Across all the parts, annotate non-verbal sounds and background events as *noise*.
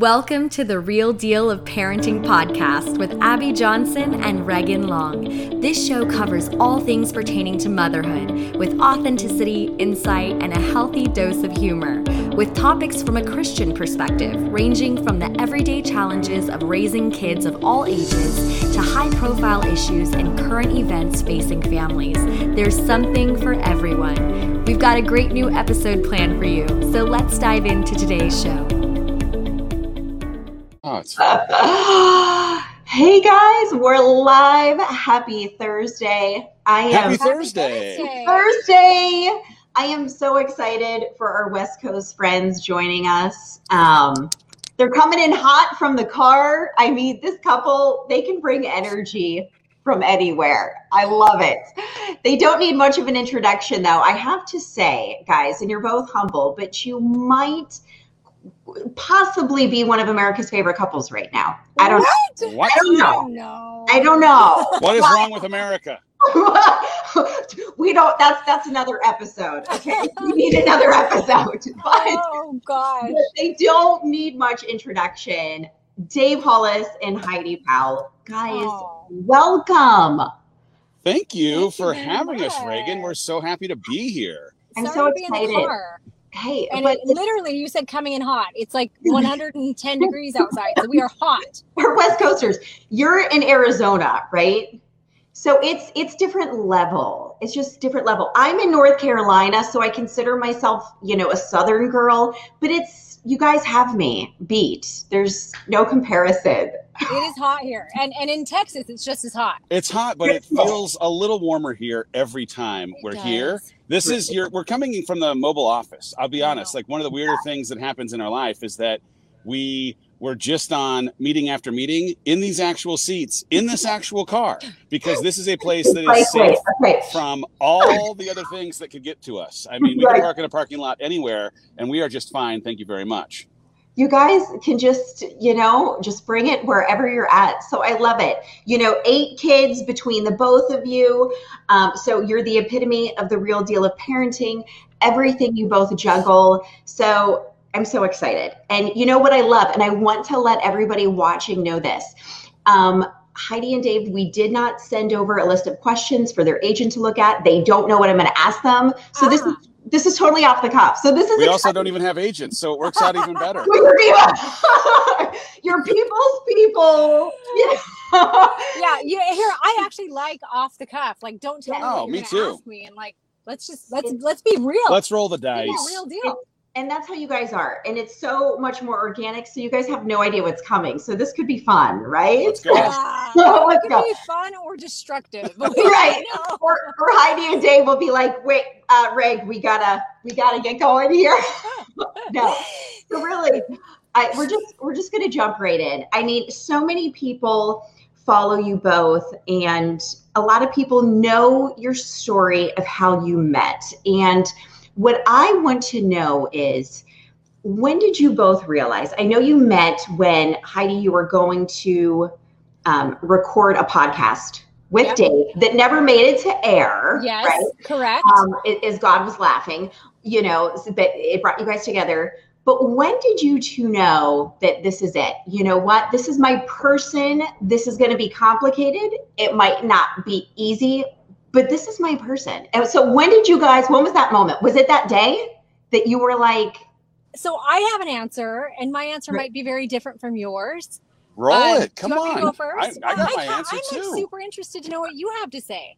Welcome to the Real Deal of Parenting podcast with Abby Johnson and Regan Long. This show covers all things pertaining to motherhood with authenticity, insight, and a healthy dose of humor, with topics from a Christian perspective, ranging from the everyday challenges of raising kids of all ages to high profile issues and current events facing families. There's something for everyone. We've got a great new episode planned for you, so let's dive into today's show. *sighs* Hey guys, we're live. Happy Thursday. I am Happy Thursday. Thursday. I am so excited for our West Coast friends joining us. Um, they're coming in hot from the car. I mean, this couple, they can bring energy from anywhere. I love it. They don't need much of an introduction, though. I have to say, guys, and you're both humble, but you might possibly be one of America's favorite couples right now. I don't what? know. What? I don't know. I don't know. What is wrong with America? *laughs* we don't that's that's another episode. Okay. we *laughs* need another episode. *laughs* But, oh gosh. they don't need much introduction. Dave Hollis and Heidi Powell. Guys, oh. welcome. Thank you Thank for you having much. us, Regan. We're so happy to be here. I'm Sorry so excited. Hey, and it, literally, you said coming in hot. It's like *laughs* 110 degrees outside, so we are hot. *laughs* We're West Coasters. You're in Arizona, right? So it's it's different level. It's just different level. I'm in North Carolina, so I consider myself, you know, a Southern girl. But it's you guys have me beat. There's no comparison. It is hot here, and and in Texas, it's just as hot. It's hot, but it *laughs* feels a little warmer here every time it we're does. here this is your we're coming from the mobile office. I'll be honest. Like one of the weirder things that happens in our life is that we were just on meeting after meeting in these actual seats in this actual car because this is a place that is safe from all the other things that could get to us. I mean, we can park in a parking lot anywhere and we are just fine. Thank you very much you guys can just, you know, just bring it wherever you're at. So I love it. You know, eight kids between the both of you. Um, so you're the epitome of the real deal of parenting, everything you both juggle. So I'm so excited. And you know what I love? And I want to let everybody watching know this. Um, Heidi and Dave, we did not send over a list of questions for their agent to look at. They don't know what I'm going to ask them. So this is ah this is totally off the cuff. So this is we exciting. also don't even have agents, so it works out even better. *laughs* *laughs* Your people's people. Yeah. yeah, yeah. Here, I actually like off the cuff. Like, don't tell oh, me. Oh, me too. Ask me and like, let's just let's let's be real. Let's roll the dice. Yeah, real deal and that's how you guys are and it's so much more organic so you guys have no idea what's coming so this could be fun right let's go yeah, *laughs* so let's it could go. be fun or destructive *laughs* right. or, or, heidi and dave will be like wait uh reg we gotta we gotta get going here. *laughs* No. So really I, we're just we're just gonna jump right in. I mean so many people follow you both and a lot of people know your story of how you met. And what I want to know is when did you both realize? I know you met when Heidi, you were going to um, record a podcast with yep. Dave that never made it to air. Yes, right? correct. Um, it, as God was laughing, you know, but it brought you guys together. But when did you two know that this is it? You know what? This is my person. This is going to be complicated. It might not be easy but this is my person. And so when did you guys, when was that moment? Was it that day that you were like, so I have an answer, and my answer right. might be very different from yours. Roll uh, it. Come on. Go? I, I got my I, answer I'm too. Like super interested to know what you have to say.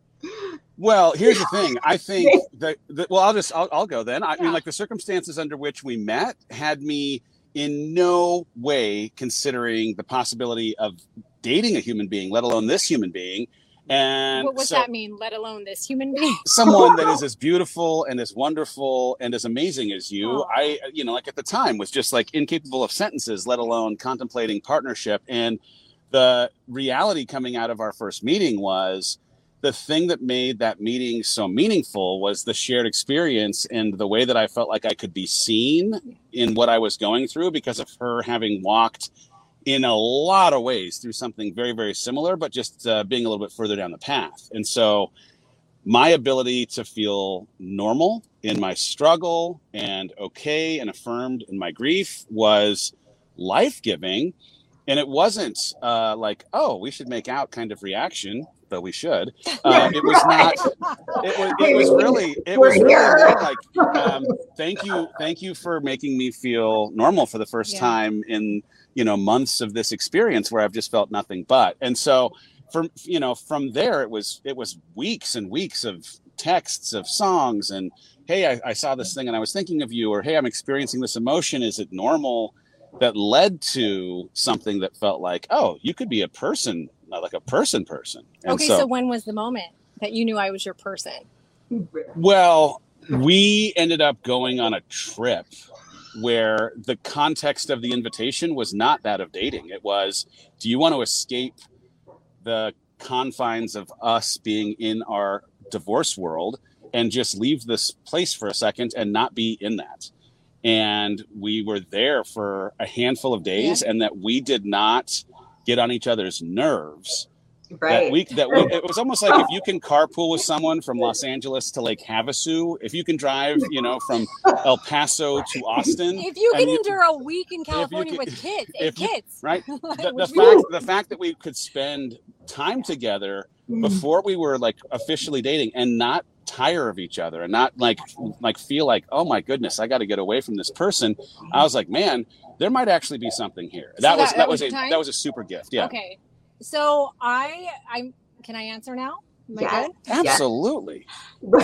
Well, here's the thing. I *laughs* think that, that well, I'll just I'll, I'll go then. I yeah. mean, like the circumstances under which we met had me in no way considering the possibility of dating a human being, let alone this human being. And what does so, that mean, let alone this human being? *laughs* someone that is *laughs* as beautiful and as wonderful and as amazing as you. Oh. I, uh, you know, like at the time was just like incapable of sentences, let alone contemplating partnership. And the reality coming out of our first meeting was the thing that made that meeting so meaningful was the shared experience and the way that I felt like I could be seen in what I was going through because of her having walked in a lot of ways through something very, very similar, but just uh, being a little bit further down the path. And so my ability to feel normal in my struggle and okay and affirmed in my grief was life giving. And it wasn't uh, like, oh, we should make out kind of reaction, though we should. *laughs* Uh, it was not. It was. It was really. It was really like, um, thank you, thank you for making me feel normal for the first Yeah. time in you know months of this experience where I've just felt nothing but. And so, from you know, from there, it was it was weeks and weeks of texts of songs and hey I, I saw this thing and i was thinking of you or hey i'm experiencing this emotion is it normal that led to something that felt like oh you could be a person uh, like a person person and okay, so, when was the moment that you knew I was your person? well we ended up going on a trip where the context of the invitation was not that of dating it was do you want to escape the confines of us being in our divorce world and just leave this place for a second and not be in that. And we were there for a handful of days, and that we did not get on each other's nerves. Right. That week, that *laughs* we, it was almost like if you can carpool with someone from Los Angeles to Lake Havasu, if you can drive, you know, from El Paso *laughs* to Austin, If you and can endure a week in California can- with kids, *laughs* eight if you- kids, right? The, the fact the fact that we could spend time together Mm. before we were like officially dating and not tire of each other and not like like feel like oh my goodness i got to get away from this person i was like man there might actually be something here So that, was that- that, that was was a time? that was a super gift yeah Okay. So I I'm can I answer now? Am I Yes. good? absolutely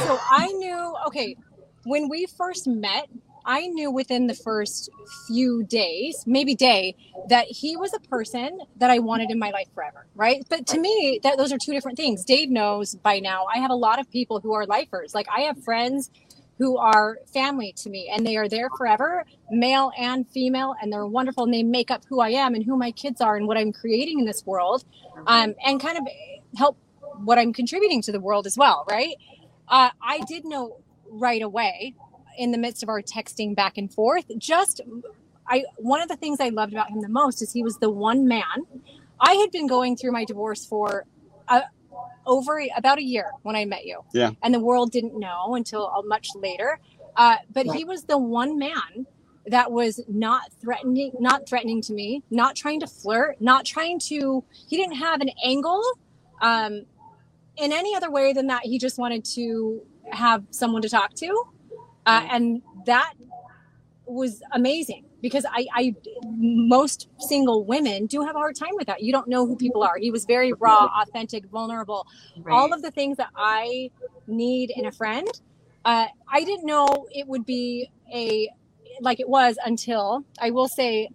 So I knew okay, when we first met, I knew within the first few days, maybe day, that he was a person that I wanted in my life forever, right? But to me, that those are two different things. Dave knows by now. I have a lot of people who are lifers. Like I have friends who are family to me and they are there forever, male and female, and they're wonderful and they make up who I am and who my kids are and what I'm creating in this world. Um, and kind of help what I'm contributing to the world as well, right? Uh, I did know right away in the midst of our texting back and forth. Just, I one of the things I loved about him the most is he was the one man. I had been going through my divorce for uh, over about a year when I met you. Yeah. And the world didn't know until uh, much later. Uh, but he was the one man that was not threatening, not threatening to me, not trying to flirt, not trying to. He didn't have an angle um, in any other way than that. He just wanted to have someone to talk to, uh, and that was amazing because I, I most single women do have a hard time with that. You don't know who people are. He was very raw, authentic, vulnerable, all of the things that I need in a friend. Uh, I didn't know it would be a like it was until I will say,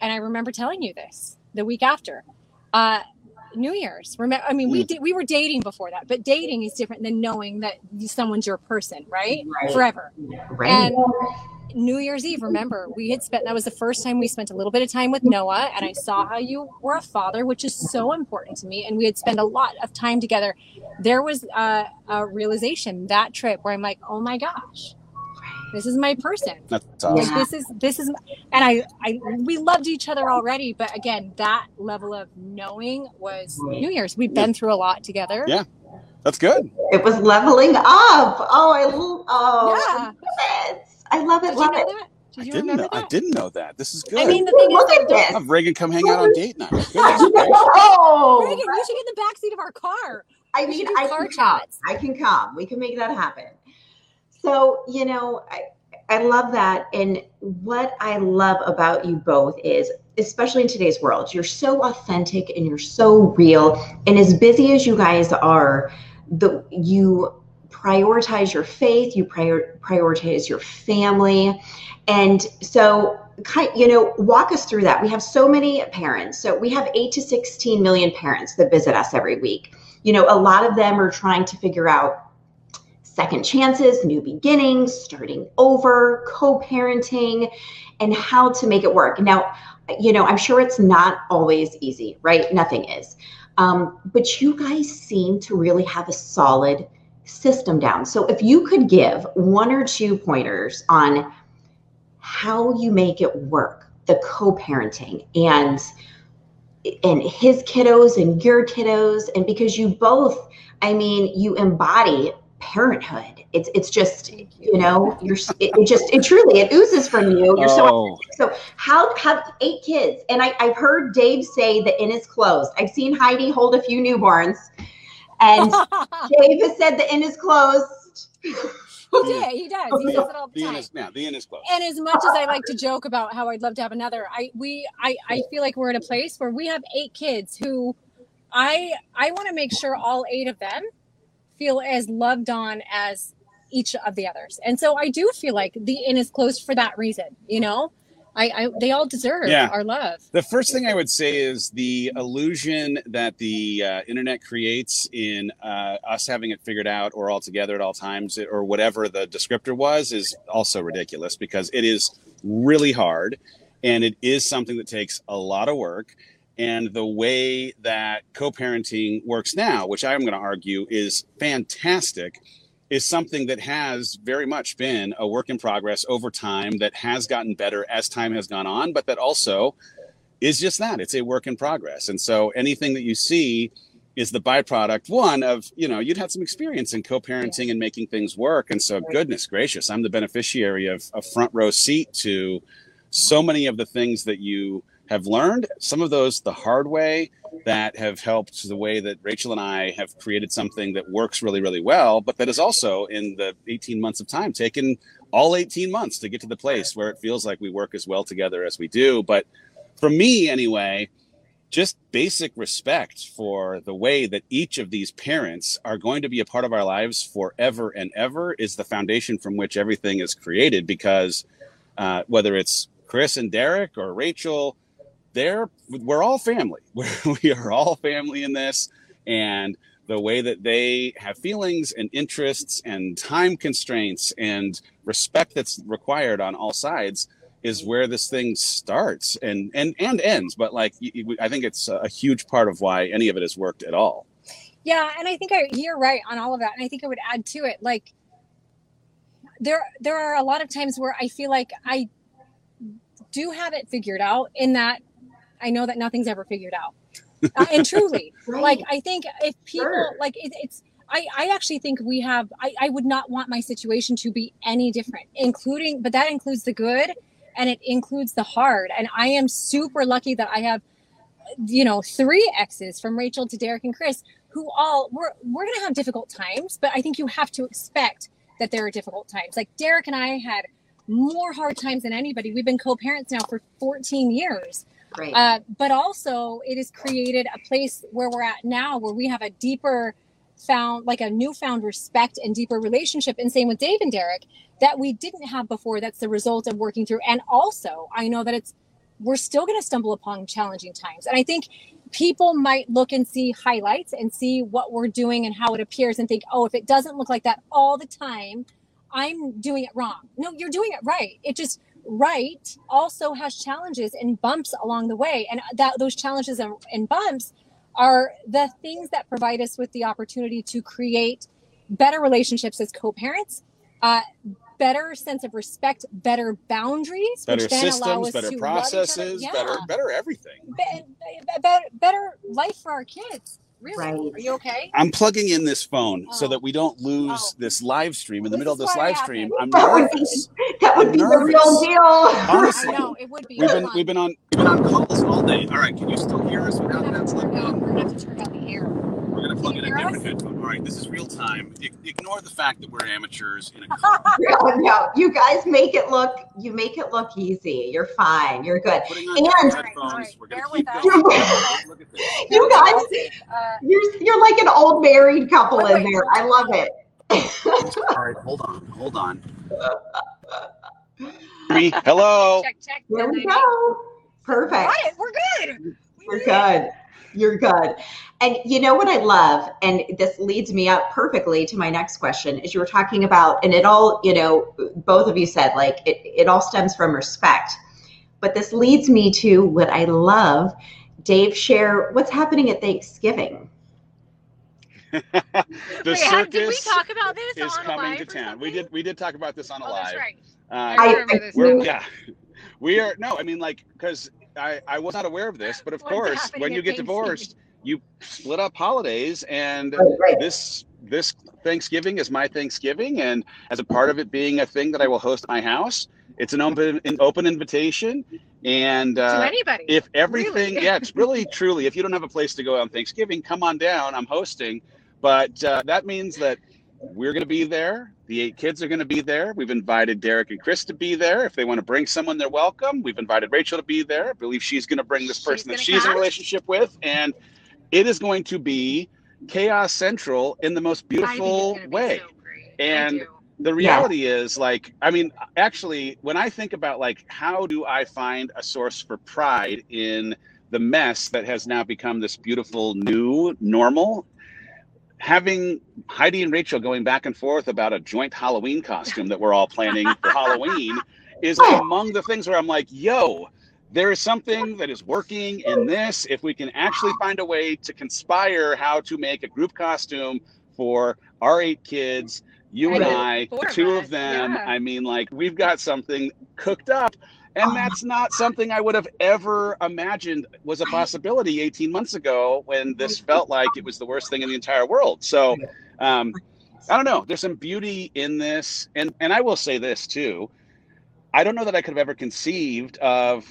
and I remember telling you this the week after. Uh, New Year's. Remember, I mean, we did, we were dating before that, but dating is different than knowing that someone's your person, right? Right. Forever. right. And New Year's Eve, remember, we had spent that was the first time we spent a little bit of time with Noah, and I saw how you were a father, which is so important to me. And we had spent a lot of time together. There was a, a realization that trip where I'm like, oh my gosh, this is my person. that's Like awesome Yeah. this is this is, and I I we loved each other already, but again, that level of knowing was New Year's. We've been through a lot together. Yeah. that's good it was leveling up. Oh, I lo- oh, Yeah. I love it. I love. Did you know it. that? i Did you didn't know remember i didn't know that this is good I mean, the thing is, Look that at this. have regan come hang out on date night *laughs* Oh, Regan, you should get in the backseat of our car. I We mean, I car can come. I can come. We can make that happen. So, you know, I, I love that. And what I love about you both is, especially in today's world, you're so authentic and you're so real. And as busy as you guys are, the you prioritize your faith, you prior, prioritize your family. And so, you know, walk us through that. We have so many parents. So we have eight to 16 million parents that visit us every week. You know, a lot of them are trying to figure out second chances, new beginnings, starting over, co parenting, and how to make it work. Now, you know, I'm sure it's not always easy, right? Nothing is. Um, but you guys seem to really have a solid system down. So if you could give one or two pointers on how you make it work, the co-parenting and and his kiddos and your kiddos and because you both I mean you embody parenthood. It's it's just you. you. know you're it, it, just it truly it oozes from you. You're oh. so so how have eight kids and I I've heard Dave say the inn is closed. I've seen Heidi hold a few newborns, and *laughs* Dave has said the inn is closed. He did. He does. He says it all the, the time. Inn is, yeah, the inn is closed. And as much as I like to joke about how I'd love to have another, I we I I feel like we're in a place where we have eight kids who I I want to make sure all eight of them feel as loved on as each of the others. And so I do feel like the inn is closed for that reason, you know? I, I they all deserve yeah. our love. The first thing I would say is the illusion that the uh, internet creates in uh, us having it figured out or all together at all times or whatever the descriptor was is also ridiculous because it is really hard and it is something that takes a lot of work and the way that co-parenting works now which i'm going to argue is fantastic is something that has very much been a work in progress over time that has gotten better as time has gone on but that also is just that. It's a work in progress. And so anything that you see is the byproduct one of you know you'd had some experience in co-parenting yeah. and making things work. And so goodness gracious i'm the beneficiary of a front row seat to so many of the things that you have learned some of those the hard way that have helped the way that Rachel and I have created something that works really, really well, but that is also in the 18 months of time taken all 18 months to get to the place where it feels like we work as well together as we do. But for me, anyway, just basic respect for the way that each of these parents are going to be a part of our lives forever and ever is the foundation from which everything is created because uh, whether it's Chris and Derek or Rachel they're we're all family. *laughs* We're, we are all family in this, and the way that they have feelings and interests and time constraints and respect that's required on all sides is where this thing starts and and and ends. But like I think it's a huge part of why any of it has worked at all. Yeah, and I think I, you're right on all of that. And I think I would add to it like there there are a lot of times where I feel like I do have it figured out in that I know that nothing's ever figured out. Uh, and truly, *laughs* right. like I think if people sure. like it, it's I, I actually think we have I, I would not want my situation to be any different, including but that includes the good and it includes the hard. And I am super lucky that I have you know three exes from Rachel to Derek and Chris who all we're we're gonna have difficult times, but I think you have to expect that there are difficult times. Like Derek and I had more hard times than anybody. We've been co-parents now for 14 years. Uh, but also, it has created a place where we're at now, where we have a deeper found, like a newfound respect and deeper relationship. And same with Dave and Derek that we didn't have before. That's the result of working through. And also, I know that it's we're still going to stumble upon challenging times. And I think people might look and see highlights and see what we're doing and how it appears and think, oh, if it doesn't look like that all the time, I'm doing it wrong. No, you're doing it right. It just right also has challenges and bumps along the way. And that those challenges and, and bumps are the things that provide us with the opportunity to create better relationships as co-parents uh, better sense of respect better boundaries better systems better processes yeah. better better everything Be- better, better life for our kids Really? Right. Are you okay? I'm plugging in this phone oh. so that we don't lose oh. this live stream in the this middle of this live stream. I'm *laughs* nervous. That would be, that would be the real deal. Honestly, know, it would be. We've been we've been on we've been on calls all day. All right, can you still hear us without that in? We're have to turn down the air plug in a different headphone. All right, this is real time. I- ignore the fact that we're amateurs in a *laughs* car. no, no, you guys make it look. You make it look easy. You're fine. You're good. and headphones. We're gonna keep going. *laughs* you guys, uh, you're you're like an old married couple wait, in wait, there. I love it. All right, hold on, hold on. *laughs* Hello. Check, check. There we go. Perfect. We're good. We're good. You're good. And you know what I love, and this leads me up perfectly to my next question, is you were talking about, and it all, you know, both of you said like it, it all stems from respect. But this leads me to what I love. Dave, share what's happening at Thanksgiving. *laughs* the Wait, circus did we talk about this is coming to town. We did we did talk about this on a oh, live. That's right. Uh, I, remember this. yeah, we are no. I mean, like because I, I was not aware of this, but of What's course, when you get divorced, you split up holidays, and right, right. this this Thanksgiving is my Thanksgiving, and as a part of it being a thing that I will host at my house, it's an open an open invitation. And uh, to anybody, if everything, really? *laughs* yeah, it's really truly. If you don't have a place to go on Thanksgiving, come on down. I'm hosting, but uh, that means that we're going to be there. The eight kids are going to be there. We've invited Derek and Chris to be there. If they want to bring someone, they're welcome. We've invited Rachel to be there. I believe she's going to bring this person she's that she's in a relationship with, and it is going to be chaos central in the most beautiful way. So and the reality yeah. is like i mean actually when i think about like how do i find a source for pride in the mess that has now become this beautiful new normal having heidi and rachel going back and forth about a joint halloween costume that we're all planning for halloween is *laughs* among the things where i'm like yo there is something that is working in this. If we can actually find a way to conspire how to make a group costume for our eight kids, you and I, the two of them, yeah. I mean, like we've got something cooked up. And that's not something I would have ever imagined was a possibility 18 months ago when this felt like it was the worst thing in the entire world. So, um, I don't know. There's some beauty in this. And, and I will say this too. I don't know that I could have ever conceived of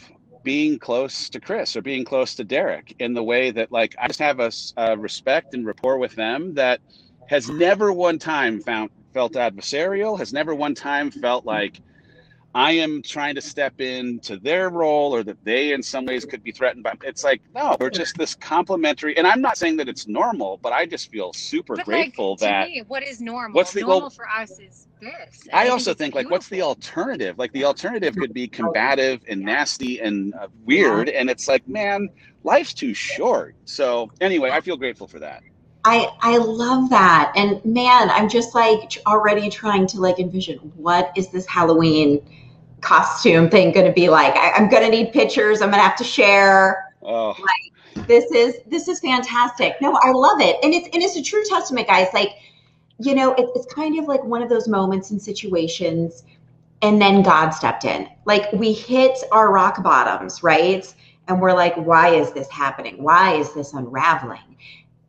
being close to Chris or being close to Derek in the way that like I just have a, a respect and rapport with them that has never one time found felt adversarial, has never one time felt like I am trying to step into their role or that they in some ways could be threatened by it's like no we're just this complementary and I'm not saying that it's normal but I just feel super but grateful like, that me, what is normal what's the normal well, for us is this. I, I also think, think like, what's the alternative? Like, the alternative could be combative and nasty and uh, weird, and it's like, man, life's too short. So anyway, I feel grateful for that. I I love that, and man, I'm just like already trying to like envision what is this Halloween costume thing going to be like. I, am going to need pictures. I'm going to have to share. Oh. Like, this is this is fantastic. No, I love it, and it's and it's a true testament, guys. Like you know, it, it's kind of like one of those moments and situations, and then God stepped in. Like we hit our rock bottoms, right? And we're like, why is this happening? Why is this unraveling?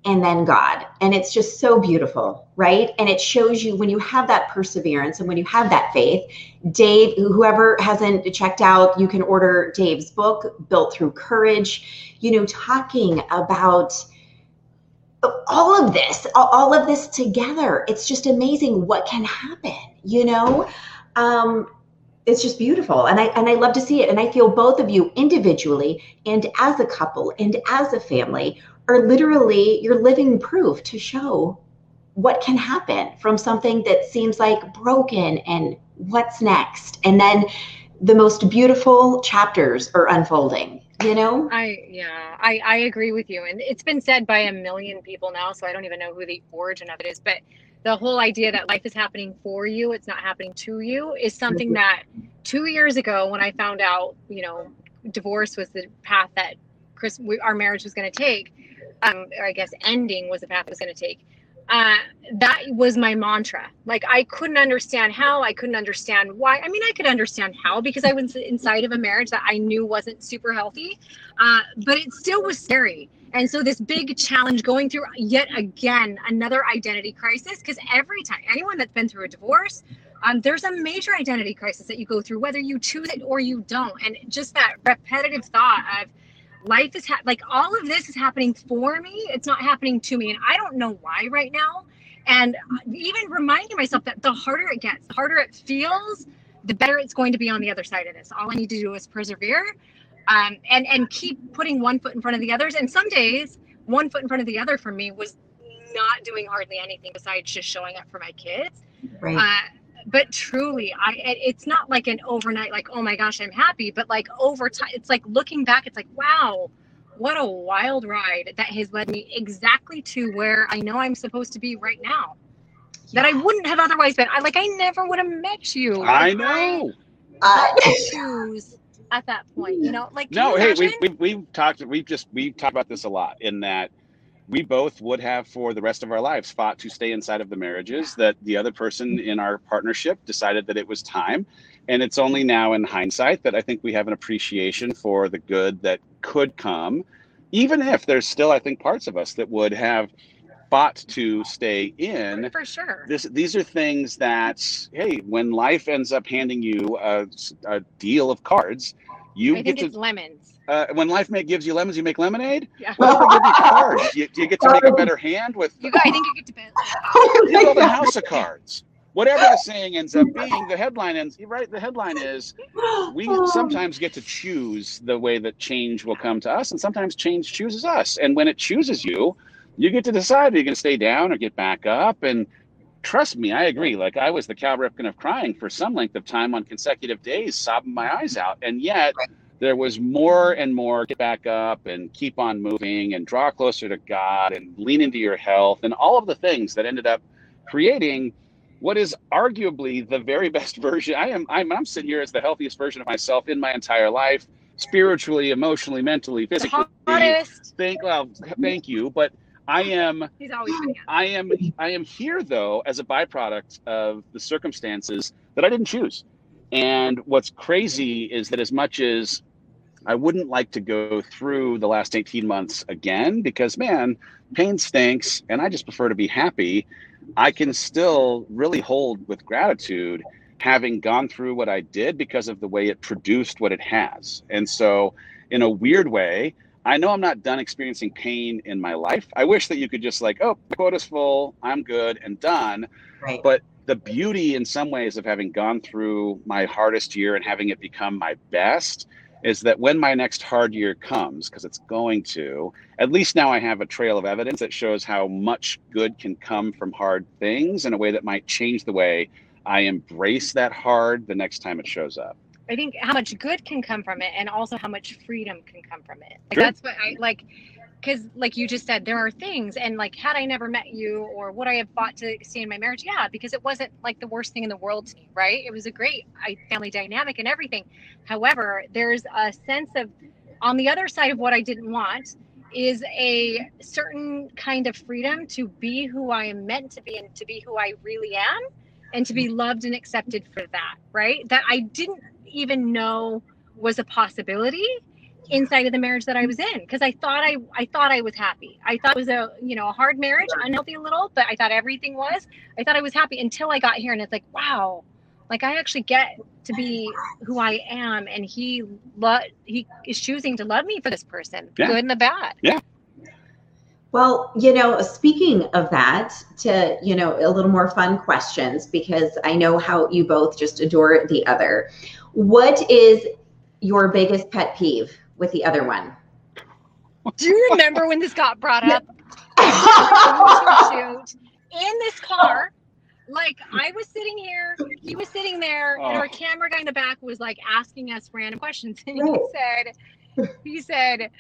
And then God. And it's just so beautiful, right? And it shows you when you have that perseverance and when you have that faith. Dave, whoever hasn't checked out, you can order Dave's book, Built Through Courage, you know, talking about all of this, all of this together. It's just amazing what can happen, you know? Um, it's just beautiful. And I and I love to see it. And I feel both of you individually and as a couple and as a family are literally you're living proof to show what can happen from something that seems like broken and what's next. And then the most beautiful chapters are unfolding you know? I yeah i i agree with you. And it's been said by a million people now so i don't even know who the origin of it is. But the whole idea that life is happening for you it's not happening to you is something mm-hmm. that two years ago when i found out you know divorce was the path that chris we, our marriage was going to take um or i guess ending was the path I was going to take uh, that was my mantra. Like I couldn't understand how, I couldn't understand why. I mean, I could understand how because I was inside of a marriage that I knew wasn't super healthy, uh, but it still was scary. And so this big challenge going through yet again another identity crisis because every time anyone that's been through a divorce, um, there's a major identity crisis that you go through whether you choose it or you don't, and just that repetitive thought of life is ha- like all of this is happening for me. It's not happening to me and i don't know why right now. And even reminding myself that the harder it gets the harder it feels the better it's going to be on the other side of this. All i need to do is persevere um, and and keep putting one foot in front of the others. And some days one foot in front of the other for me was not doing hardly anything besides just showing up for my kids. Right. Uh, but truly i it's not like an overnight like oh my gosh i'm happy but like over time it's like looking back it's like wow what a wild ride that has led me exactly to where i know i'm supposed to be right now yeah. that i wouldn't have otherwise been. I like i never would have met you. I know. I shoes *laughs* at that point you know like no hey we, we, we've talked we've just we've talked about this a lot in that we both would have for the rest of our lives fought to stay inside of the marriages that the other person mm-hmm. in our partnership decided that it was time and it's only now in hindsight that i think we have an appreciation for the good that could come even if there's still i think parts of us that would have fought to stay in. For sure. This, these are things that, hey, when life ends up handing you a, a deal of cards, you I get think it's to. lemons. Uh, when life make, gives you lemons, you make lemonade. Yeah. What if they give you cards? You, you get to make a better hand with You got, I think you get to bet. you build a house of cards? Whatever the saying ends up being, the headline ends right. The headline is we sometimes get to choose the way that change will come to us, and sometimes change chooses us. And when it chooses you, you get to decide are you going to stay down or get back up. And trust me, I agree. Like I was the Cal Ripken of crying for some length of time on consecutive days, sobbing my eyes out, and yet. There was more and more get back up and keep on moving and draw closer to God and lean into your health and all of the things that ended up creating what is arguably the very *laughs* best version. I am I'm, I'm sitting here as the healthiest version of myself in my entire life, spiritually, emotionally, mentally, physically. Thank well, thank you, but I am He's always been. I am I am here though as a byproduct of the circumstances that I didn't choose. And what's crazy is that as much as I wouldn't like to go through the last 18 months again because man, pain stinks and I just prefer to be happy. I can still really hold with gratitude having gone through what I did because of the way it produced what it has. And so in a weird way, I know I'm not done experiencing pain in my life. I wish that you could just like, oh, quota's full, I'm good and done. Right. But the beauty in some ways of having gone through my hardest year and having it become my best is that when my next hard year comes, because it's going to, at least now I have a trail of evidence that shows how much good can come from hard things in a way that might change the way I embrace that hard the next time it shows up. I think how much good can come from it, and also how much freedom can come from it. Like Sure. that's what I like, because like you just said, there are things, and like had I never met you, or would I have fought to stay in my marriage? Yeah, because it wasn't like the worst thing in the world to me, right? It was a great I, family dynamic and everything. However, there's a sense of on the other side of what I didn't want is a certain kind of freedom to be who I am meant to be and to be who I really am and to be loved and accepted for that, right? That I didn't even know was a possibility inside of the marriage that I was in because I thought I I thought I was happy. I thought it was a you know a hard marriage, unhealthy a little, but I thought everything was. I thought I was happy until I got here and it's like wow, like I actually get to be who I am and he lo- he is choosing to love me for this person, Yeah. good and the bad. Yeah. Well, you know, speaking of that, to, you know, a little more fun questions because I know how you both just adore the other. What is your biggest pet peeve with the other one? Do you remember when this got brought up? in this car. Like I was sitting here, he was sitting there, and our Oh. camera guy in the back was like asking us random questions. *laughs* And he said, he said,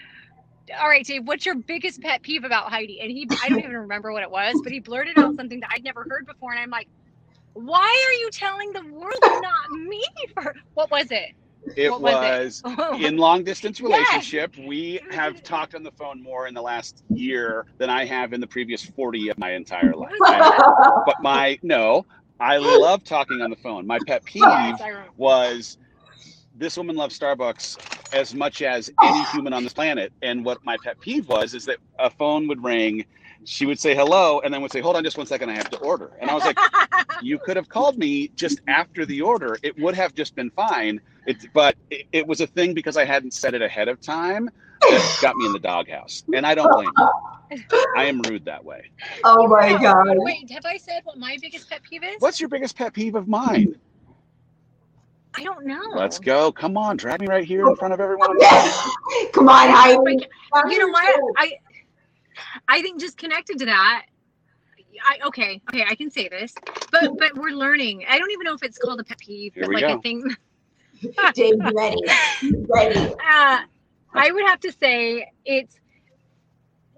All right, Dave, what's your biggest pet peeve about Heidi? And he I don't even remember what it was, but he blurted out something that I'd never heard before. And I'm like, Why are you telling the world not *laughs* me for what was it? It What was was *laughs* oh. in long distance Yes. relationship. We have talked on the phone more in the last year than I have in the previous 40 of my entire life. But my no, I love talking on the phone. My pet *laughs* peeve Yes, was this woman loves Starbucks as much as any human on this planet. And what my pet peeve was is that a phone would ring, she would say hello, and then would say, Hold on just one second, I have to order. And I was like, *laughs* You could have called me just after the order. It would have just been fine. It, but it, it was a thing because I hadn't said it ahead of time that got me in the doghouse. And I don't blame you. I am rude that way. oh my Yeah. God. Wait, have I said what my biggest pet peeve is? What's your biggest pet peeve of mine? I don't know. Let's go. Come on, drag me right here in front of everyone. *laughs* Come on, Heidi. Oh you know what i i think just connected to that i okay okay i can say this but but we're learning i don't even know if it's called a pet peeve Here but like go. a thing *laughs* Dave, ready. Ready. uh i would have to say it's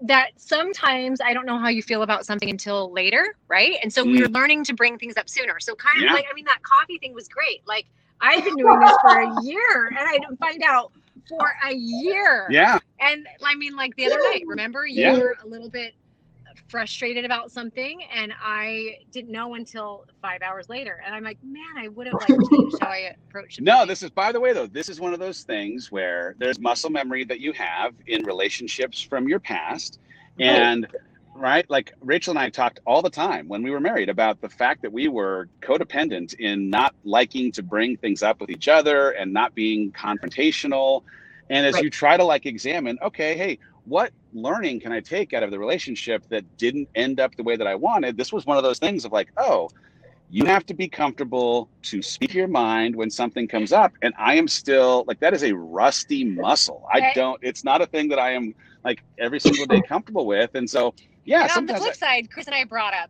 that sometimes i don't know how you feel about something until later right and so we're learning to bring things up sooner so kind of Mm. Yeah. like i mean that coffee thing was great like i've been doing this for a year and i didn't find out for a year Yeah. And I mean, like the other night, remember you Yeah. were a little bit frustrated about something, and I didn't know until five hours later. And I'm like, man, I would have like *laughs* changed how I approached it. No, this is, by the way, though, this is one of those things where there's muscle memory that you have in relationships from your past. And right? Like Rachel and I talked all the time when we were married about the fact that we were codependent in not liking to bring things up with each other and not being confrontational. And as right. you try to like examine, okay, hey, what learning can I take out of the relationship that didn't end up the way that I wanted? This was one of those things of like, oh, you have to be comfortable to speak your mind when something comes up. And I am still like, that is a rusty muscle. Okay. I don't, it's not a thing that I am like every single day comfortable with. And so, yeah. And on the flip I, side, Chris and I brought up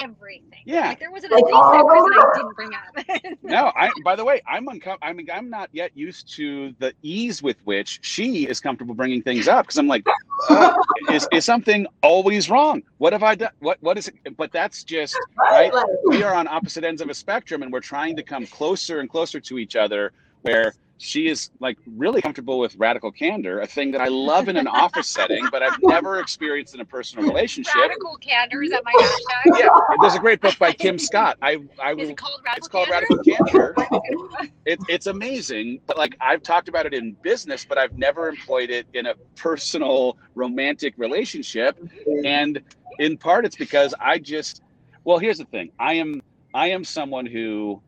everything. Yeah. Like there wasn't a thing that I didn't bring up. *laughs* no, I by the way, I'm uncom- I mean I'm not yet used to the ease with which she is comfortable bringing things up because I'm like uh, is is something always wrong? What have I done? What what is it? But that's just right. We are on opposite ends of a spectrum and we're trying to come closer and closer to each other where she is like really comfortable with radical candor, a thing that I love in an office setting, but I've never experienced in a personal *laughs* relationship. Radical candor is that my hashtag? Yeah, there's a great book by Kim Scott. I, I is it called Radical It's called candor? Radical Candor. *laughs* it, it's amazing, but like I've talked about it in business, but I've never employed it in a personal romantic relationship, mm-hmm. and in part it's because I just, well, here's the thing. I am I am someone who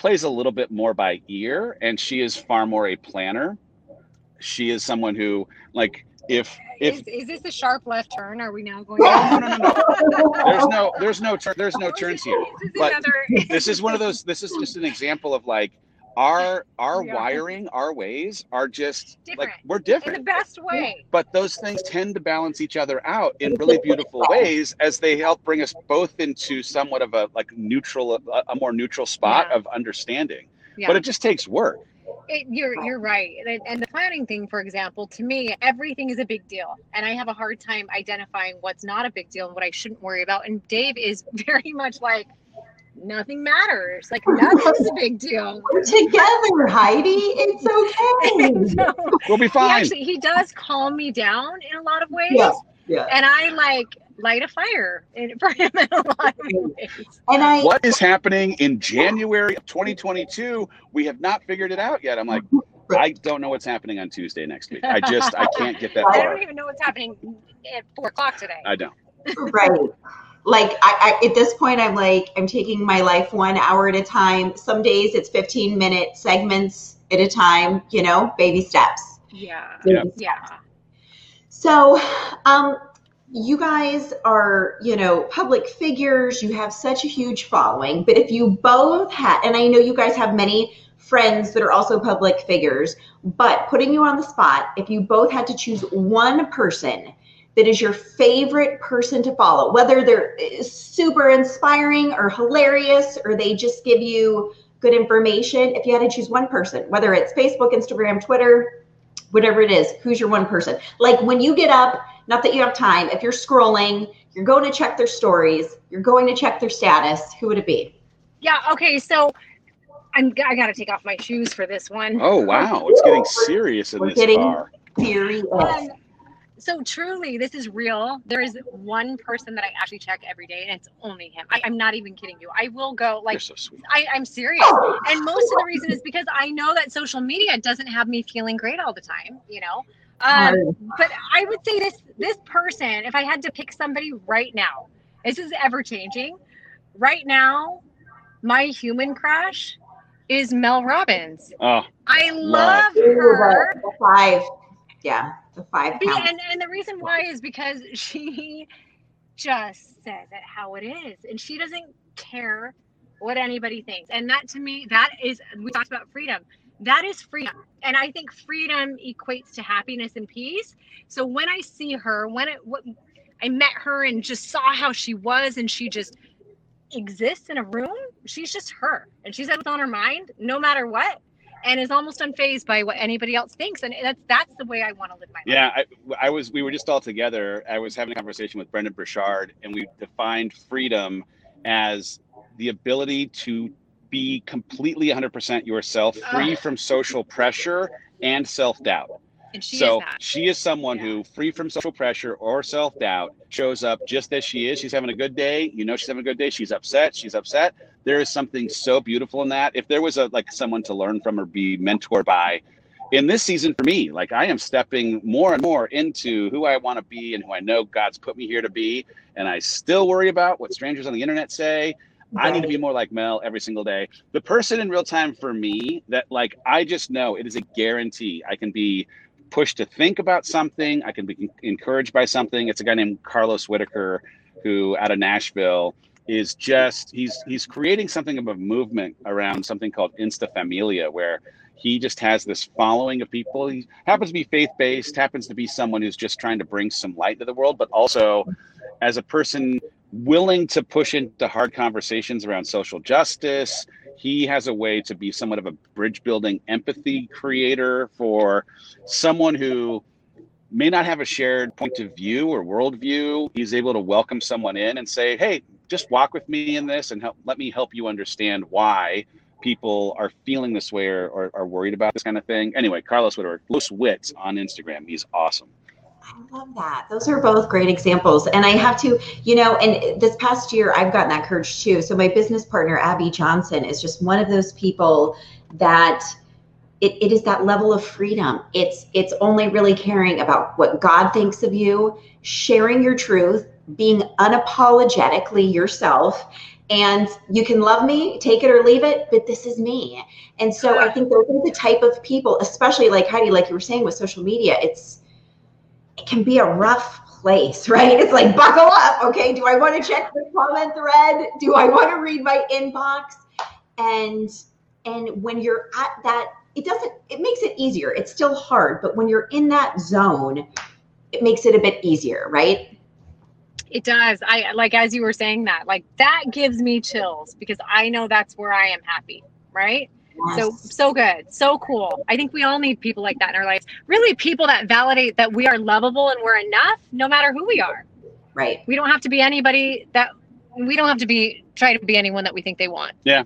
plays a little bit more by ear and she is far more a planner. She is someone who like if if is, is this a sharp left turn? Are we now *laughs* going no, no, no, no. there's no there's no turn there's no turns here but this is one of those this is just an example of like our *laughs* our yeah. wiring our ways are just different. like we're different in the best way but those things tend to balance each other out in really beautiful ways as they help bring us both into somewhat of a like neutral a, a more neutral spot yeah. of understanding yeah. but it just takes work it, you're you're right and the planning thing for example to me everything is a big deal and i have a hard time identifying what's not a big deal and what i shouldn't worry about and dave is *laughs* very much like nothing matters. Like nothing's a big deal. *laughs* We're together, Heidi. It's okay. *laughs* so, we'll be fine. He actually, he does calm me down in a lot of ways. Yeah. Yeah. And I like light a fire in, *laughs* for him in a lot of ways. And I, what is happening in January of 2022? We have not figured it out yet. I'm like, I don't know what's happening on Tuesday next week. I just I can't get that. I far. don't even know what's happening at four o'clock today. I don't. Right like I, I, at this point i'm like i'm taking my life one hour at a time. Some days it's 15 minute segments at a time you know baby steps. Yeah. Baby yeah, steps. so um you guys are you know public figures. You have such a huge following. But if you both had and i know you guys have many friends that are also public figures but putting you on the spot if you both had to choose one person that is your favorite person to follow, whether they're super inspiring or hilarious or they just give you good information. If you had to choose one person, whether it's Facebook, Instagram, Twitter, whatever it is, who's your one person? Like when you get up, not that you have time, if you're scrolling, you're going to check their stories, you're going to check their status, who would it be? Yeah, okay, so I'm I got to take off my shoes for this one. Oh wow, it's getting serious in We're this getting car. Serious. Um, so truly this is real. There is one person that i actually check every day and it's only him. I, am not even kidding you. I will go like so I, i'm serious. And most of the reason is because i know that social media doesn't have me feeling great all the time you know? Um, but i would say this this person if i had to pick somebody right now this is ever changing. Right now my human crush is mel robbins. Oh. I love, love her. five. Yeah the five pounds. And, and the reason why is because *laughs* she just says it how it is. And she doesn't care what anybody thinks. And that to me, that is, we talked about freedom. That is freedom. And I think freedom equates to happiness and peace. So when I see her, when it, what, I met her and just saw how she was, and she just exists in a room, she's just her. And she said what's on her mind, no matter what and is almost unfazed by what anybody else thinks. And that's that's the way I want to live my life. Yeah, I, I, was. We were just all together. I was having a conversation with Brendon Burchard, and we defined freedom as the ability to be completely 100% yourself, free from social pressure and self doubt. And she so is she is someone yeah. who, free from social pressure or self doubt, shows up just as she is. She's having a good day. You know, she's having a good day. She's upset. She's upset. There is something so beautiful in that. If there was a like someone to learn from or be mentored by, in this season for me, like I am stepping more and more into who I want to be and who I know God's put me here to be. And I still worry about what strangers on the internet say. Right. I need to be more like Mel every single day. The person in real time for me that like I just know it is a guarantee. I can be pushed to think about something. I can be encouraged by something. It's a guy named Carlos Whitaker who out of Nashville is just he's he's creating something of a movement around something called Insta Familia where he just has this following of people. He happens to be faith based, happens to be someone who's just trying to bring some light to the world, but also as a person willing to push into hard conversations around social justice. He has a way to be somewhat of a bridge building empathy creator for someone who may not have a shared point of view or worldview. He's able to welcome someone in and say, Hey, just walk with me in this and help, let me help you understand why people are feeling this way or, or are worried about this kind of thing. Anyway, Carlos Whittaker, Los Wits on Instagram. He's awesome. I love that. Those are both great examples. And I have to, you know, and this past year I've gotten that courage too. So my business partner, Abby Johnson, is just one of those people that it, it is that level of freedom. It's it's only really caring about what God thinks of you, sharing your truth, being unapologetically yourself, and you can love me, take it or leave it, but this is me. And so I think those are the type of people, especially like Heidi, like you were saying with social media, it's it can be a rough place, *laughs* right? It's like buckle up. Okay, do I want to check the comment thread? Do I want to read my inbox? And and when you're at that, it doesn't, it makes it easier. It's still hard, but when you're in that zone, it makes it a bit easier, right? It does. I like as you were saying that, like that gives me chills because I know that's where I am happy, right? Yes. So so good. So cool. I think we all need people like that in our lives. Really people that validate that we are lovable and we're enough no matter who we are. Right. We don't have to be anybody that we don't have to be try to be anyone that we think they want. Yeah.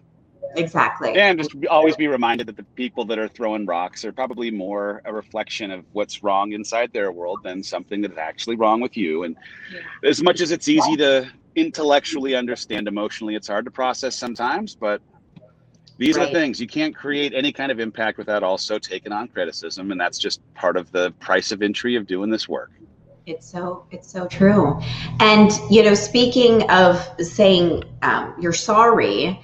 Exactly. And just always be reminded that the people that are throwing rocks are probably more a reflection of what's wrong inside their world than something that is actually wrong with you. And yeah. as much as it's easy to intellectually understand, emotionally, it's hard to process sometimes. But these right. are things you can't create any kind of impact without also taking on criticism. And that's just part of the price of entry of doing this work. It's so it's so true. And you know, speaking of saying um, you're sorry,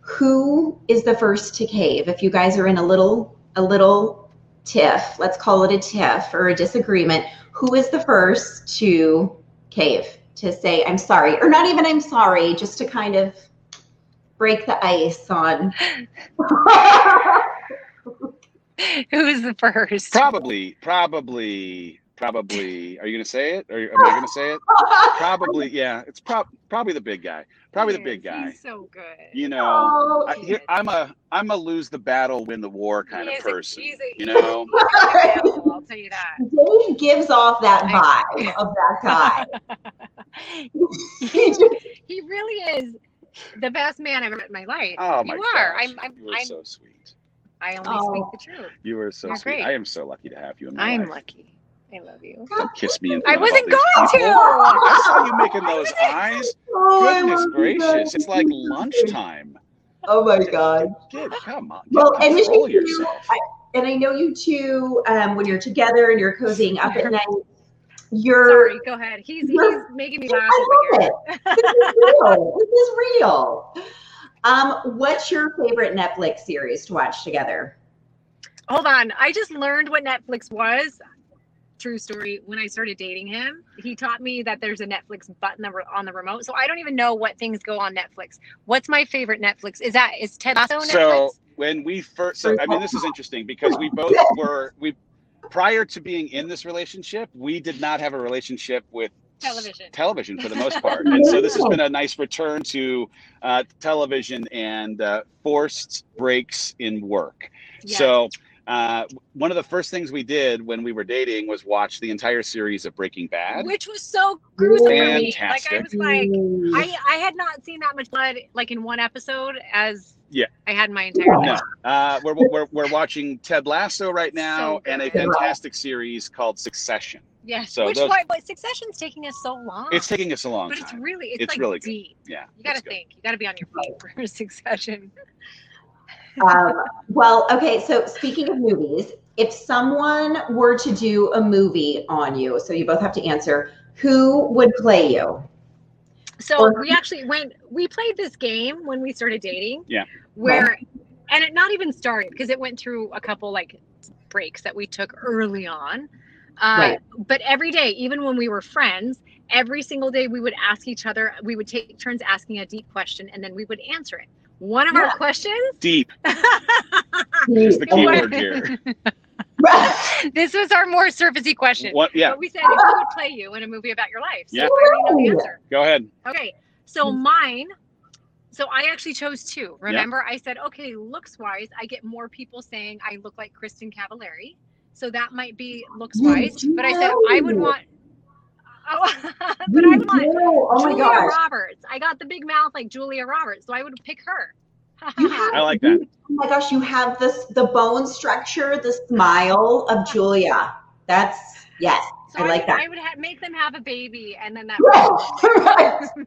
who is the first to cave? If you guys are in a little a little tiff, let's call it a tiff or a disagreement, who is the first to cave to say I'm sorry or not even I'm sorry, just to kind of break the ice on. *laughs* Who is the first? Probably, probably probably are you going to say it? Or am i going to say it? Probably *laughs* yeah it's prob- probably the big guy probably the big guy He's so good. You know oh, I, am a i'm a lose the battle win the war kind of person a, a, you know? i'll tell you that. Dave gives off that vibe of that guy. He, *laughs* he, really is *laughs* the best man i've ever met in my life oh my you gosh. are i'm, I'm, you are I'm so sweet I only oh. speak the truth. You are so You're sweet. Great. I am so lucky to have you in my I'm life. lucky. I love you. Don't kiss me. I wasn't going to. I saw you making those *laughs* eyes. Oh, Goodness gracious! It's like lunchtime. Oh my god! Kid, come on. Well, and you yourself. I, and I know you two. Um, when you're together and you're cozying up at night, you're. Sorry, go ahead. He's he's making me laugh over here. this is real. This is real. Um, what's your favorite Netflix series to watch together? Hold on. I just learned what Netflix was true story when i started dating him he taught me that there's a netflix button on the remote so i don't even know what things go on netflix what's my favorite netflix is that is ted lasso netflix? so when we first so i mean this is interesting because we both were we prior to being in this relationship we did not have a relationship with television television for the most *laughs* part and so this has been a nice return to uh, television and uh, forced breaks in work yes. so uh, one of the first things we did when we were dating was watch the entire series of Breaking Bad, which was so gruesome Fantastic. for me. Like I was like, I I had not seen that much blood like in one episode as yeah I had my entire life. No. Uh, we're, we're we're watching Ted Lasso right now so and a fantastic series called Succession. Yeah. So Which those, why, but Succession's taking us so long. It's taking us a long but time. it's really it's, it's like really deep. Good. Yeah. You got to think. You got to be on your feet for *laughs* Succession. um, well, okay. So speaking of movies, if someone were to do a movie on you, so you both have to answer, who would play you? So Or- we actually went. We played this game when we started dating. Yeah. Where, and it not even started because it went through a couple like breaks that we took early on. Uh, Right. But every day, even when we were friends, every single day we would ask each other. We would take turns asking a deep question, and then we would answer it. One of Yeah. our questions. Deep *laughs* is the key word here. *laughs* *laughs* this was our more surfacey question. What? Yeah. But we said, who would play you in a movie about your life? So Yeah. I already know the answer. Go ahead. Okay, so mine. So I actually chose two. Remember, I said, okay, looks wise, I get more people saying I look like Kristin Cavallari. So that might be looks wise. But I said I would want. *laughs* Oh, *laughs* but I want. Oh Julia gosh. Roberts. I got the big mouth like Julia Roberts, so I would pick her. You *laughs* have- I like that. Oh my gosh, you have this the bone structure, the smile of Julia. That's yes, so I like that. I would ha- make them have a baby, and then that. *laughs* Right, right.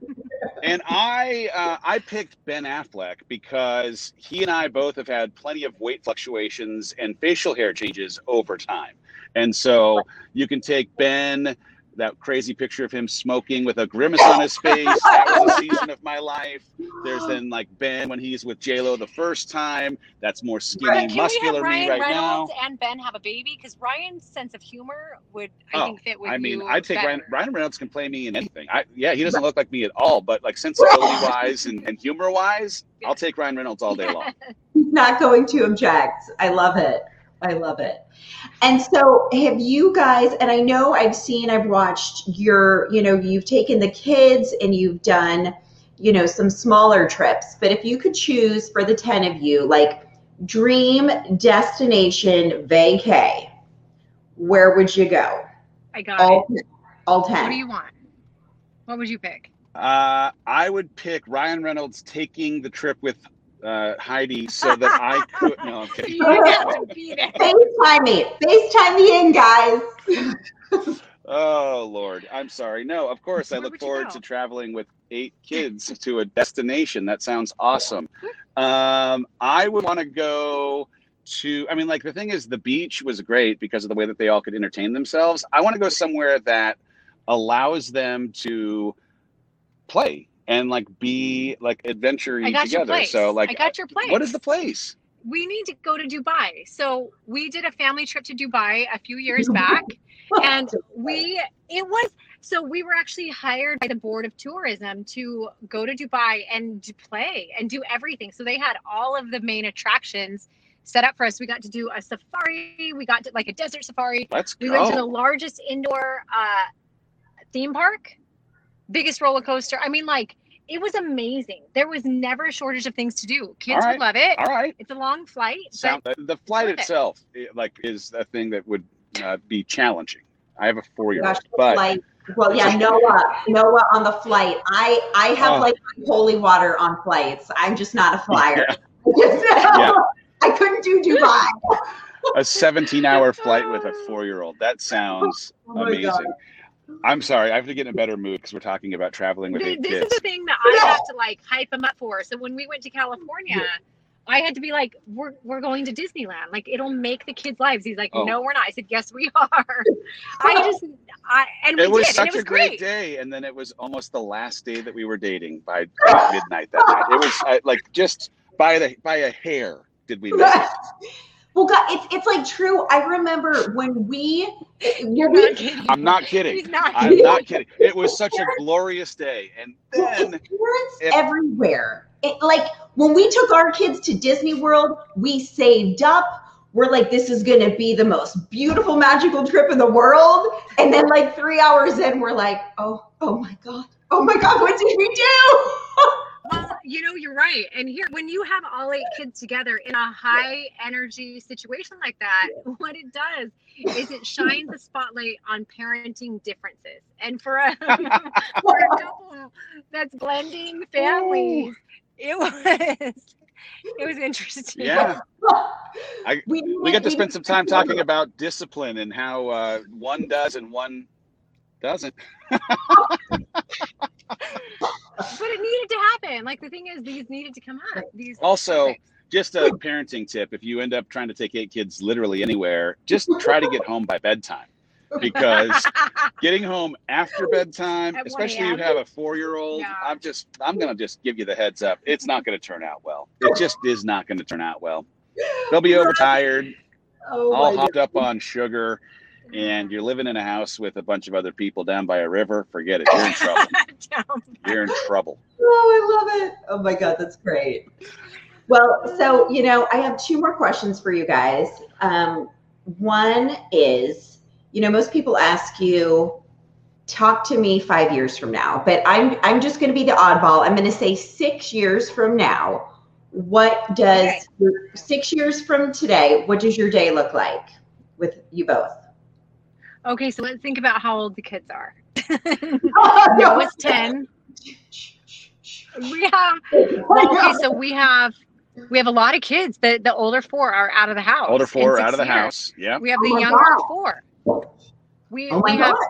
And I uh, I picked Ben Affleck because he and I both have had plenty of weight fluctuations and facial hair changes over time. And so you can take Ben, that crazy picture of him smoking with a grimace on his face. *laughs* That was a season of my life. There's then like Ben when he's with J Lo the first time. That's more skinny, Right. Can we have muscular Ryan me right now. And Ben have a baby? Because Ryan's sense of humor would, I Oh, think, fit with I mean, you I'd take Ryan, better. Ryan Reynolds can play me in anything. I yeah, he doesn't look like me at all, but like sensibility wise and, and humor wise, I'll take Ryan Reynolds all day long. He's *laughs* not going to object. I love it. I love it. And so have you guys, and I know I've seen, I've watched your, you know, you've taken the kids and you've done, you know, some smaller trips, but if you could choose for the 10 of you, like dream destination vacay, where would you go? I got All, it. all What do you want? What would you pick? Uh, I would pick Ryan Reynolds taking the trip with uh, Heidi so that I could. No, I'm kidding. *laughs* You have to beat it. FaceTime me. FaceTime me in, guys. Oh Lord, I'm sorry. No, of course I Where look forward to traveling with eight kids to a destination. That sounds awesome. Um, I would want to go to. I mean, like the thing is, the beach was great because of the way that they all could entertain themselves. I want to go somewhere that allows them to play and like be like adventure I got your together. So like, I got your place. what is the place? We need to go to Dubai. So we did a family trip to Dubai a few years back, and we it was so we were actually hired by the board of tourism to go to Dubai and play and do everything. So they had all of the main attractions set up for us. We got to do a safari. We got to like a desert safari. Let's We go. went to the largest indoor uh, theme park, biggest roller coaster. I mean, like it was amazing. There was never a shortage of things to do. Kids All right. would love it. all right. It's a long flight, Sound, but the flight worth it. itself, eh, like, is a thing that would uh, be challenging. I have a four-year-old, Gosh, the but flight. Well, yeah, Noah, Noah on the flight. I I have Oh. like holy water on flights. I'm just not a *laughs* flyer. Just- *laughs* Yeah. I couldn't do Dubai. a 17-hour *laughs* flight with a four-year-old. That sounds Oh amazing. God. I'm sorry, I have to get in a better mood because we're talking about traveling with th- eight this is the thing that I have to like hype them up for. So when we went to California, I had to be like, "We're we're going to Disneyland. Like it'll make the kids' lives." He's like, Oh. "No, we're not." I said, "Yes, we *laughs* are." I just, I and we It was did, such it was a great, great. day, and then it was almost the last day that we were dating by *laughs* midnight that night. It was uh, like just by the by a hair did we miss it. *laughs* Well, God, it's it's like true. I remember when we, You're we not kidding. I'm not kidding. He's not. I'm not kidding. It was such a glorious day, and then parents if- everywhere. It, like when we took our kids to Disney World, we saved up. We're like, this is going to be the most beautiful, magical trip in the world. And then, like three hours in, we're like, oh, oh my god, oh my god, what did we do? Well, you know, you're right. And here, when you have all eight kids together in a high energy situation like that, *laughs* what it does is it shines a spotlight on parenting differences. And for a, *laughs* for a couple that's blending *laughs* families, it was it was interesting. yeah, I- we, we got to spend some time talking about discipline and how uh, one does and one doesn't. But it needed to happen. Like the thing is, these needed to come up. These Also, topics. just a parenting tip if you end up trying to take eight kids literally anywhere just try to get home by bedtime because *laughs* getting home after bedtime At 1 especially you have a four-year-old Yeah. i'm just i'm gonna just give you the heads up it's not gonna turn out well it just is not gonna turn out well they'll be *laughs* overtired Oh all hopped up on sugar and you're living in a house with a bunch of other people down by a river forget it you're in *laughs* trouble you're in trouble Oh, I love it. Oh my God, that's great. Well, so, you know, I have two more questions for you guys. Um, one is, you know, most people ask you, talk to me five years from now, but I'm I'm just gonna be the oddball. I'm gonna say six years from now. What does Okay. your, six years from today, what does your day look like with you both? Okay, so let's think about how old the kids are. *laughs* Oh, Noah's 10. We have well, okay, so we have we have a lot of kids. The the older four are out of the house. older four six out of the years. house yeah We have Oh the my younger God. four. We Oh my we have God.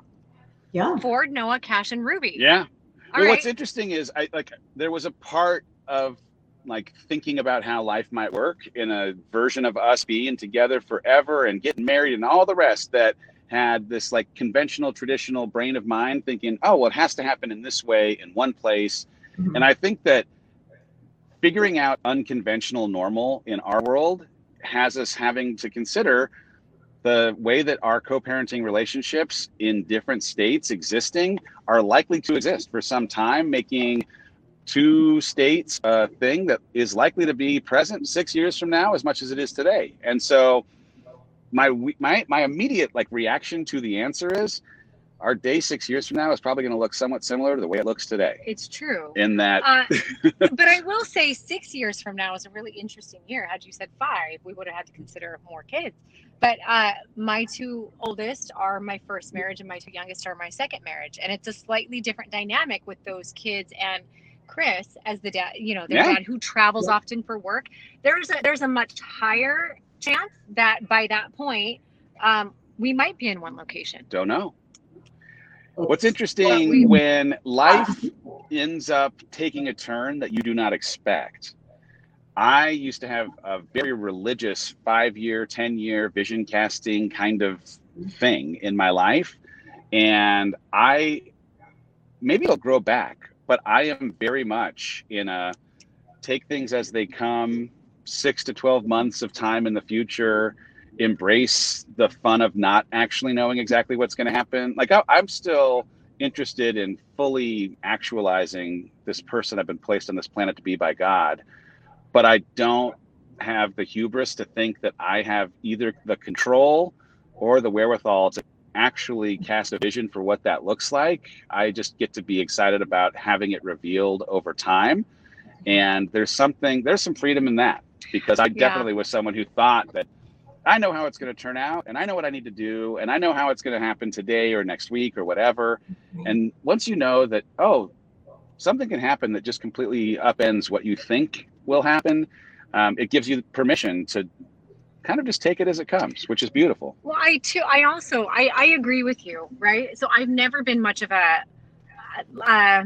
Yeah. Ford, Noah, Cash, and Ruby. yeah well, right. what's interesting is I like there was a part of like thinking about how life might work in a version of us being together forever and getting married and all the rest that had this like conventional traditional brain of mine thinking oh well it has to happen in this way in one place Mhm. and i think that figuring out unconventional normal in our world has us having to consider the way that our co-parenting relationships in different states existing are likely to exist for some time, making two states a thing that is likely to be present six years from now as much as it is today. And so my my my immediate like reaction to the answer is our day six years from now is probably going to look somewhat similar to the way it looks today. It's true. In that, Uh, *laughs* but I will say six years from now is a really interesting year. Had you said five, we would have had to consider more kids. But uh, my two oldest are my first marriage, and my two youngest are my second marriage, and it's a slightly different dynamic with those kids and Chris as the dad. You know, their Yeah. dad who travels often for work. There's a there's a much higher chance that by that point um, we might be in one location. don't know. What's Well, interesting we- when life ends up taking a turn that you do not expect. I used to have a very religious five year, 10 year vision casting kind of thing in my life. And I, maybe it'll grow back, but I am very much in a take things as they come, six to 12 months of time in the future, embrace the fun of not actually knowing exactly what's going to happen. Like I, I'm still interested in fully actualizing this person I've been placed on this planet to be by God, but I don't have the hubris to think that I have either the control or the wherewithal to actually cast a vision for what that looks like. I just get to be excited about having it revealed over time. And there's something, there's some freedom in that because I definitely was someone who thought that I know how it's going to turn out and I know what I need to do and I know how it's going to happen today or next week or whatever. And once you know that, oh, something can happen that just completely upends what you think will happen, um, it gives you permission to kind of just take it as it comes, which is beautiful. Well, I too. I also. I I agree with you. Right. So I've never been much of a. Uh,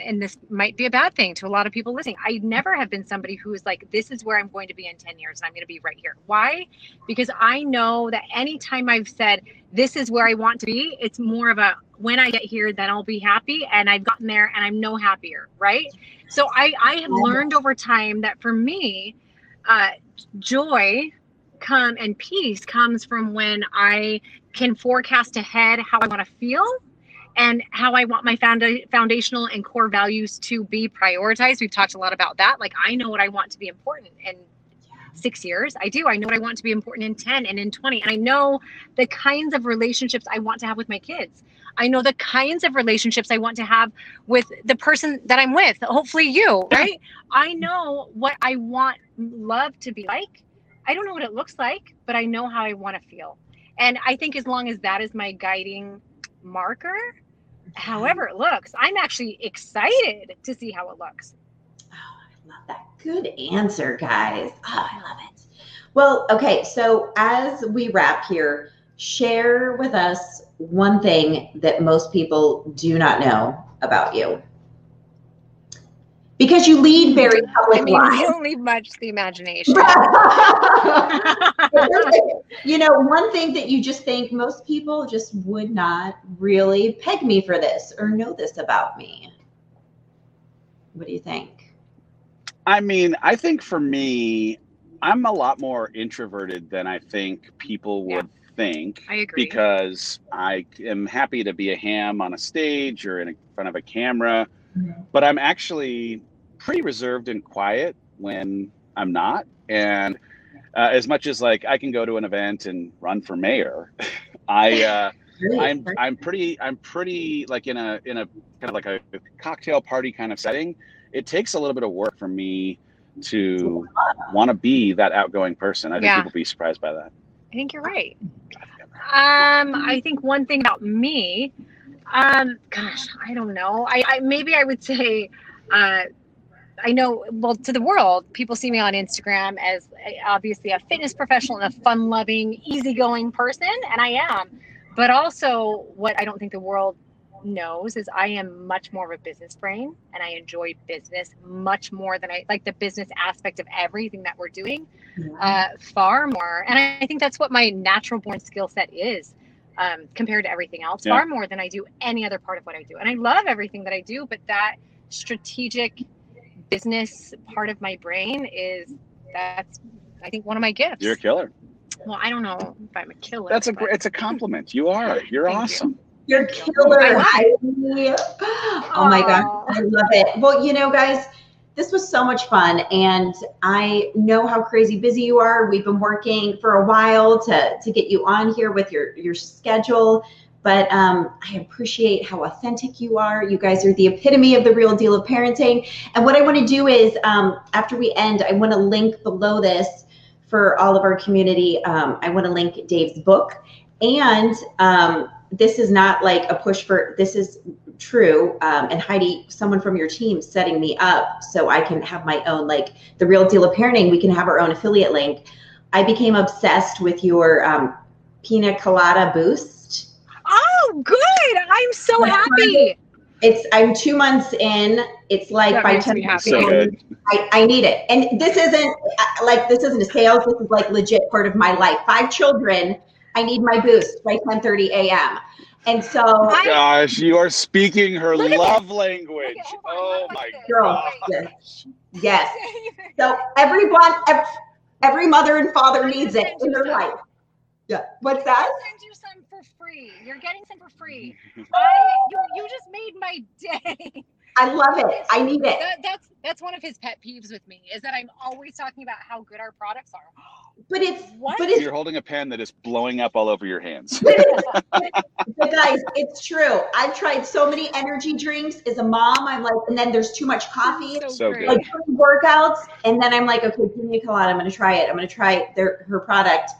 and this might be a bad thing to a lot of people listening. I never have been somebody who is like, this is where I'm going to be in 10 years and I'm going to be right here. Why? Because I know that anytime I've said, this is where I want to be, it's more of a when I get here, then I'll be happy. And I've gotten there and I'm no happier. Right. So I, I have learned over time that for me, uh, joy come and peace comes from when I can forecast ahead how I want to feel and how I want my founda- foundational and core values to be prioritized. We've talked a lot about that. Like I know what I want to be important in six years. I do. I know what I want to be important in 10 and in 20. And I know the kinds of relationships I want to have with my kids. I know the kinds of relationships I want to have with the person that I'm with, hopefully you, right? I know what I want love to be like. I don't know what it looks like, but I know how I want to feel. And I think as long as that is my guiding marker, however it looks, I'm actually excited to see how it looks. Oh, I love that. Good answer, guys. Oh, I love it. Well, okay. So as we wrap here, share with us one thing that most people do not know about you. Because you lead very public I mean, lives. you don't leave much to the imagination. *laughs* you know, one thing that you just think most people just would not really peg me for this or know this about me. What do you think? I mean, I think for me, I'm a lot more introverted than I think people would think. I agree. Because I am happy to be a ham on a stage or in front of a camera, mm-hmm. but I'm actually pretty reserved and quiet when I'm not. And uh, as much as like I can go to an event and run for mayor, *laughs* I uh, I'm I'm pretty I'm pretty like in a in a kind of like a cocktail party kind of setting. It takes a little bit of work for me to want to be that outgoing person. I think Yeah. people be surprised by that. I think you're right. Um, I think one thing about me, um, gosh, I don't know. I, I maybe I would say, uh, I know. Well, to the world, people see me on Instagram as uh, obviously a fitness professional and a fun-loving, easygoing person, and I am. But also, what I don't think the world knows is I am much more of a business brain, and I enjoy business much more than I like the business aspect of everything that we're doing uh, far more. And I, I think that's what my natural born skill set is um, compared to everything else, Yeah. far more than I do any other part of what I do. And I love everything that I do, but that strategic business part of my brain is that's, I think, one of my gifts. You're a killer. well, I don't know if I'm a killer. That's a but- great. It's a compliment. You are. You're Thank awesome. You're killer, I. Oh my god, I love it. Well, you know, guys, this was so much fun, and I know how crazy busy you are. We've been working for a while to to get you on here with your your schedule, but um, I appreciate how authentic you are. You guys are the epitome of the real deal of parenting. And what I want to do is, um, after we end, I want to link below this for all of our community. Um, I want to link Dave's book and um, this is not like a push for this is true um, and heidi someone from your team setting me up so i can have my own like the real deal of parenting we can have our own affiliate link i became obsessed with your um, pina colada boost Good. I'm so That's happy. it's i'm two months in it's like That by makes 10 happy. So good. I, I need it and this isn't uh, like this isn't a sales this is like legit part of my life five children i need my boost by 10 30 a.m and so I- Gosh, you are speaking her Look at love language. Look at- hold on, Oh my at. Girl, god. yes. yes *laughs* So everyone, ev- every mother and father needs it in their life. Yeah. What's that? I'll send you some for free. You're getting some for free. I, you, you just made my day. I love it. I need it. That, that's that's one of his pet peeves with me is that I'm always talking about how good our products are. But it's What? but it's You're holding a pen that is blowing up all over your hands. but guys, it's true. I've tried so many energy drinks as a mom. I'm like, and then there's too much coffee. So great. good. Like workouts, and then I'm like, okay, give me pina colada. I'm gonna try it. I'm gonna try their her product.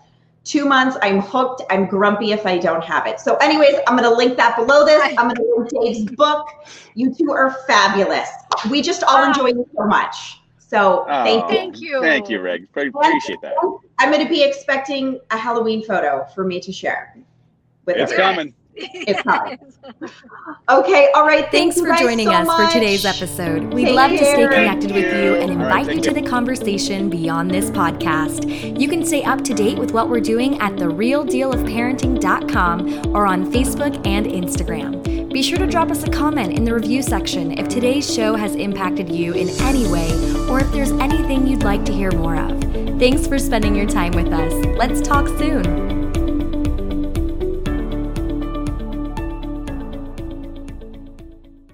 Two months, I'm hooked. I'm grumpy if I don't have it. So, anyways, I'm gonna link that below this. I'm gonna link Dave's book. You two are fabulous. We just all enjoy you so much. So, oh, thank Oh, you. Thank you. Thank you, Reg. I appreciate that. I'm going to be expecting a Halloween photo for me to share. With It's everyone. coming. It's *laughs* coming. Okay, all right. Thank Thanks you for joining so us for today's episode. We'd Take love to stay care. connected with you and All right, invite you to you. the conversation beyond this podcast. You can stay up to date with what we're doing at therealdealofparenting.com or on Facebook and Instagram. Be sure to drop us a comment in the review section if today's show has impacted you in any way or if there's anything you'd like to hear more of. Thanks for spending your time with us. Let's talk soon.